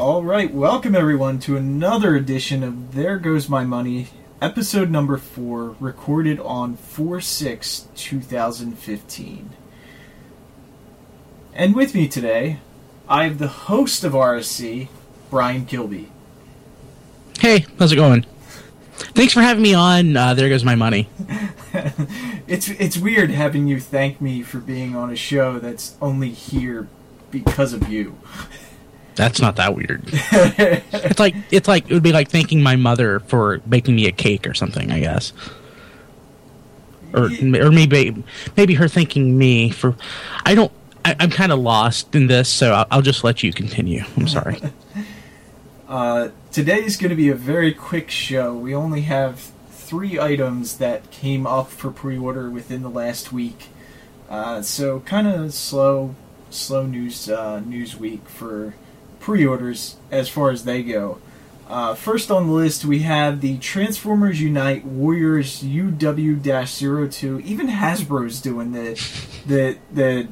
All right, welcome everyone to another edition of There Goes My Money, episode number four, recorded on 4 6 2015. And with me today, I have the host of RSC, Brian Kilby. Hey, how's it going? Thanks for having me on. Uh, there goes my money. it's it's weird having you thank me for being on a show that's only here because of you. That's not that weird. it's like it's like it would be like thanking my mother for baking me a cake or something. I guess, or or maybe maybe her thanking me for. I don't. I, am kind of lost in this, so I'll, I'll, just let you continue. I'm sorry. uh, today's going to be a very quick show. We only have three items that came up for pre-order within the last week, uh, so kind of slow, slow news uh, news week for pre-orders as far as they go. Uh, first on the list, we have the Transformers Unite Warriors UW-02. Even Hasbro's doing the the the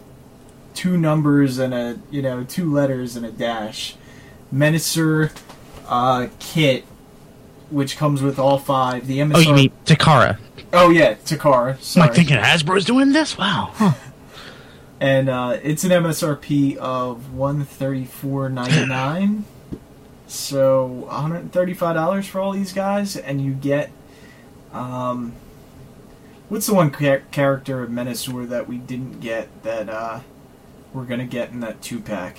two numbers and a you know two letters and a dash. Menasor uh, kit, which comes with all five. The MSR. Oh, you mean Takara? Oh yeah, Takara. Sorry. Am I thinking Hasbro's doing this? Wow. Huh and uh, it's an MSRP of one thirty four ninety nine. so one hundred thirty five dollars for all these guys, and you get um, what's the one char- character of Menasor that we didn't get that uh, we're gonna get in that two pack?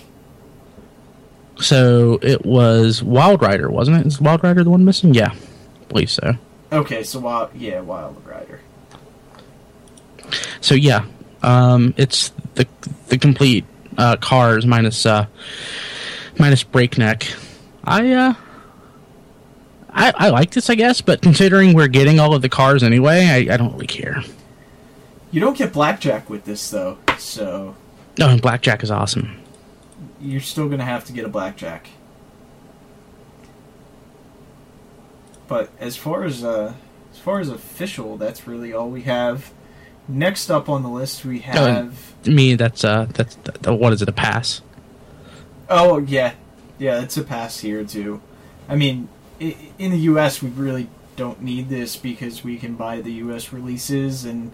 So it was Wild Rider, wasn't it? Is Wild Rider the one missing? Yeah, I believe so. Okay, so wild, yeah, Wild Rider. So yeah, um, it's the the complete uh, cars minus uh, minus breakneck. I uh, I, I like this, I guess, but considering we're getting all of the cars anyway, I, I don't really care. You don't get blackjack with this though, so. No, and blackjack is awesome. You're still gonna have to get a blackjack. But as far as uh, as far as official, that's really all we have Next up on the list, we have oh, me. That's uh, that's what is it? A pass? Oh yeah, yeah. It's a pass here too. I mean, in the U.S., we really don't need this because we can buy the U.S. releases, and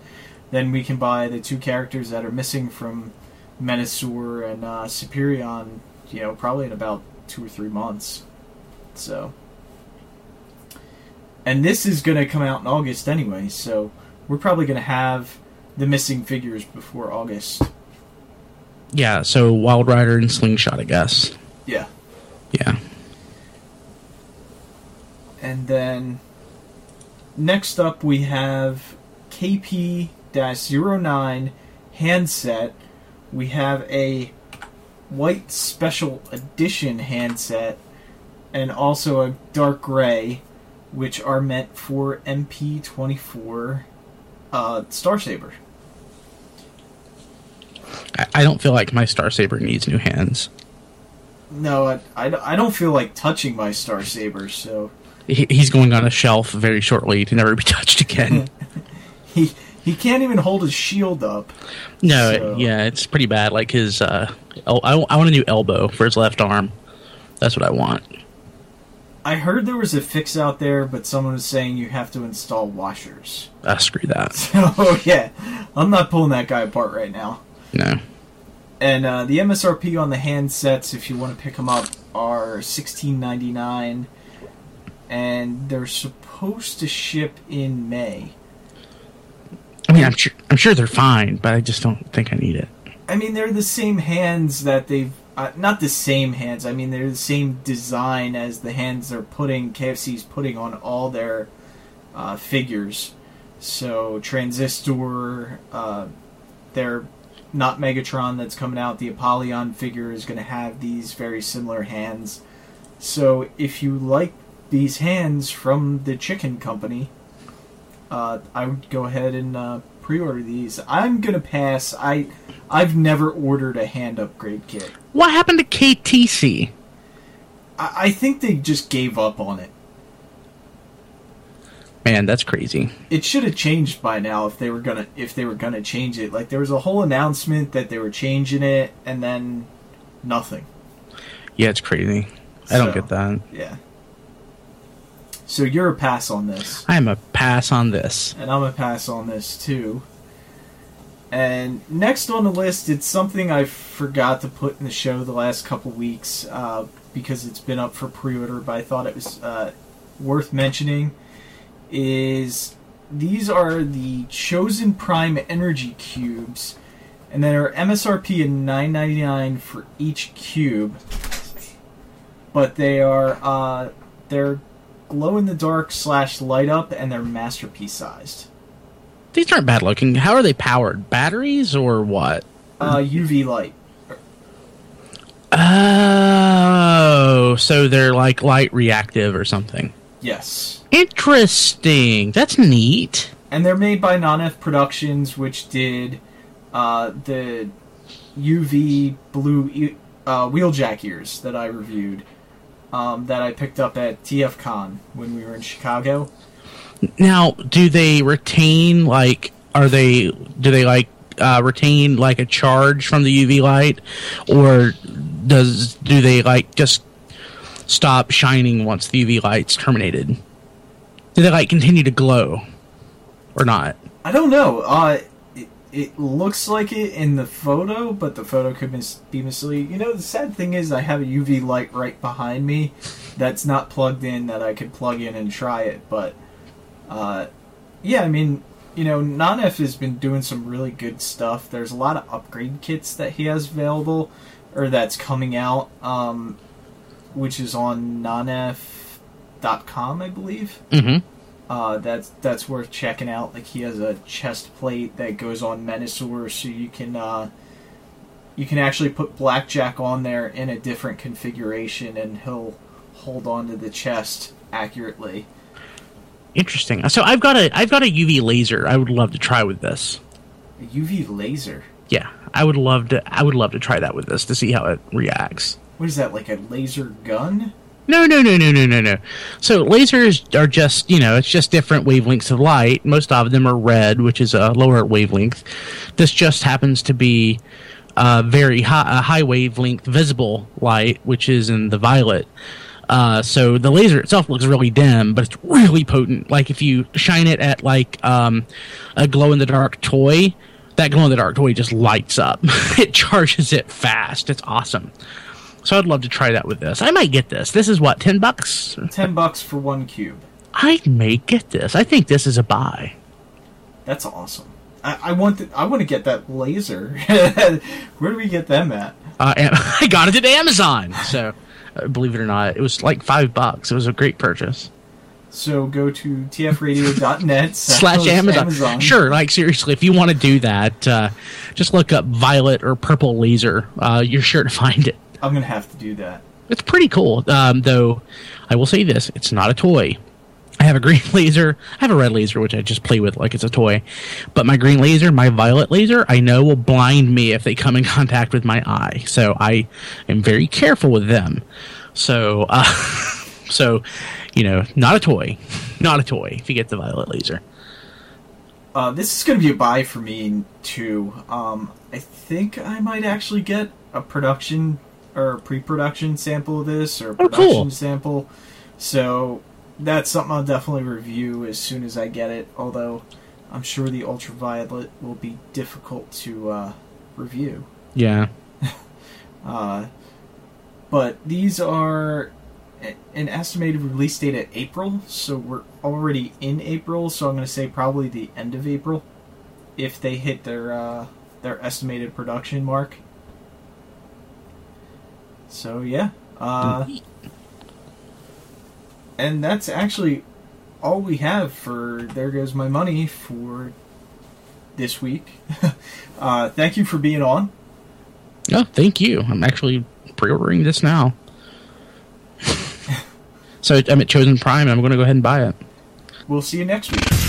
then we can buy the two characters that are missing from Menasor and uh, Superion. You know, probably in about two or three months. So, and this is going to come out in August anyway, so we're probably going to have the missing figures before August. Yeah, so Wild Rider and Slingshot, I guess. Yeah. Yeah. And then next up we have KP 09 handset. We have a white special edition handset and also a dark gray, which are meant for MP24 uh, Star Saber. I don't feel like my Star Saber needs new hands. No, I, I, I don't feel like touching my Star Saber, so. He, he's going on a shelf very shortly to never be touched again. he he can't even hold his shield up. No, so. yeah, it's pretty bad. Like his, uh, I, I want a new elbow for his left arm. That's what I want. I heard there was a fix out there, but someone was saying you have to install washers. Ah, screw that. So yeah, I'm not pulling that guy apart right now. No. And uh, the MSRP on the handsets, if you want to pick them up, are sixteen ninety nine, and they're supposed to ship in May. I mean, I'm sure I'm sure they're fine, but I just don't think I need it. I mean, they're the same hands that they've uh, not the same hands. I mean, they're the same design as the hands they're putting KFC's putting on all their uh, figures. So Transistor, uh, they're not Megatron that's coming out, the Apollyon figure is going to have these very similar hands. So if you like these hands from the Chicken Company, uh, I would go ahead and uh, pre-order these. I'm gonna pass. I I've never ordered a hand upgrade kit. What happened to KTC? I, I think they just gave up on it. Man, that's crazy. It should have changed by now if they were gonna if they were gonna change it. Like there was a whole announcement that they were changing it, and then nothing. Yeah, it's crazy. I don't get that. Yeah. So you're a pass on this. I am a pass on this. and I'm gonna pass on this too. And next on the list, it's something I forgot to put in the show the last couple weeks uh, because it's been up for pre-order, but I thought it was uh, worth mentioning. Is these are the Chosen Prime Energy cubes, and they are MSRP ninety nine for each cube. But they are uh, they're glow in the dark slash light up, and they're masterpiece sized. These aren't bad looking. How are they powered? Batteries or what? Uh, UV light. Oh, so they're like light reactive or something. Yes. Interesting. That's neat. And they're made by Non-F Productions, which did uh, the UV blue e- uh, wheeljack ears that I reviewed, um, that I picked up at TFCon when we were in Chicago. Now, do they retain like? Are they? Do they like uh, retain like a charge from the UV light, or does do they like just stop shining once the UV light's terminated? Do they like continue to glow, or not? I don't know. Uh, it, it looks like it in the photo, but the photo could mis- be misleading. You know, the sad thing is I have a UV light right behind me that's not plugged in that I could plug in and try it. But, uh, yeah, I mean, you know, Nanef has been doing some really good stuff. There's a lot of upgrade kits that he has available, or that's coming out, um, which is on nanef.com, I believe Mm-hmm. uh, that's that's worth checking out. Like he has a chest plate that goes on Menasor, so you can uh, you can actually put Blackjack on there in a different configuration, and he'll hold on to the chest accurately. Interesting. So I've got a I've got a UV laser. I would love to try with this. A UV laser. Yeah, I would love to. I would love to try that with this to see how it reacts. What is that? Like a laser gun? No, no, no, no, no, no, no. So lasers are just, you know, it's just different wavelengths of light. Most of them are red, which is a lower wavelength. This just happens to be a very high, high wavelength visible light, which is in the violet. Uh, so the laser itself looks really dim, but it's really potent. Like if you shine it at like um, a glow in the dark toy, that glow in the dark toy just lights up. it charges it fast. It's awesome. So I'd love to try that with this. I might get this. This is what ten bucks. Ten bucks for one cube. I may get this. I think this is a buy. That's awesome. I, I want the, I want to get that laser. Where do we get them at? Uh, I got it at Amazon. So uh, believe it or not, it was like five bucks. It was a great purchase. So go to tfradio.net Slash Amazon. Sure, like seriously, if you want to do that, uh, just look up violet or purple laser. Uh, you're sure to find it. I'm gonna have to do that. It's pretty cool. Um, though, I will say this: it's not a toy. I have a green laser. I have a red laser, which I just play with like it's a toy. But my green laser, my violet laser, I know will blind me if they come in contact with my eye. So I am very careful with them. So, uh, so you know, not a toy, not a toy. If you get the violet laser, Uh, this is going to be a buy for me too. Um, I think I might actually get a production or pre-production sample of this or a Oh, production cool. sample. So that's something I'll definitely review as soon as I get it. Although I'm sure the ultraviolet will be difficult to uh, review. yeah. Uh, but these are an estimated release date at April, so we're already in April. So I'm going to say probably the end of April, if they hit their uh, their estimated production mark. So yeah, uh, and that's actually all we have for there goes my money for this week. uh, thank you for being on. Oh, thank you. I'm actually pre-ordering this now. so I'm at Chosen Prime, and I'm going to go ahead and buy it. We'll see you next week.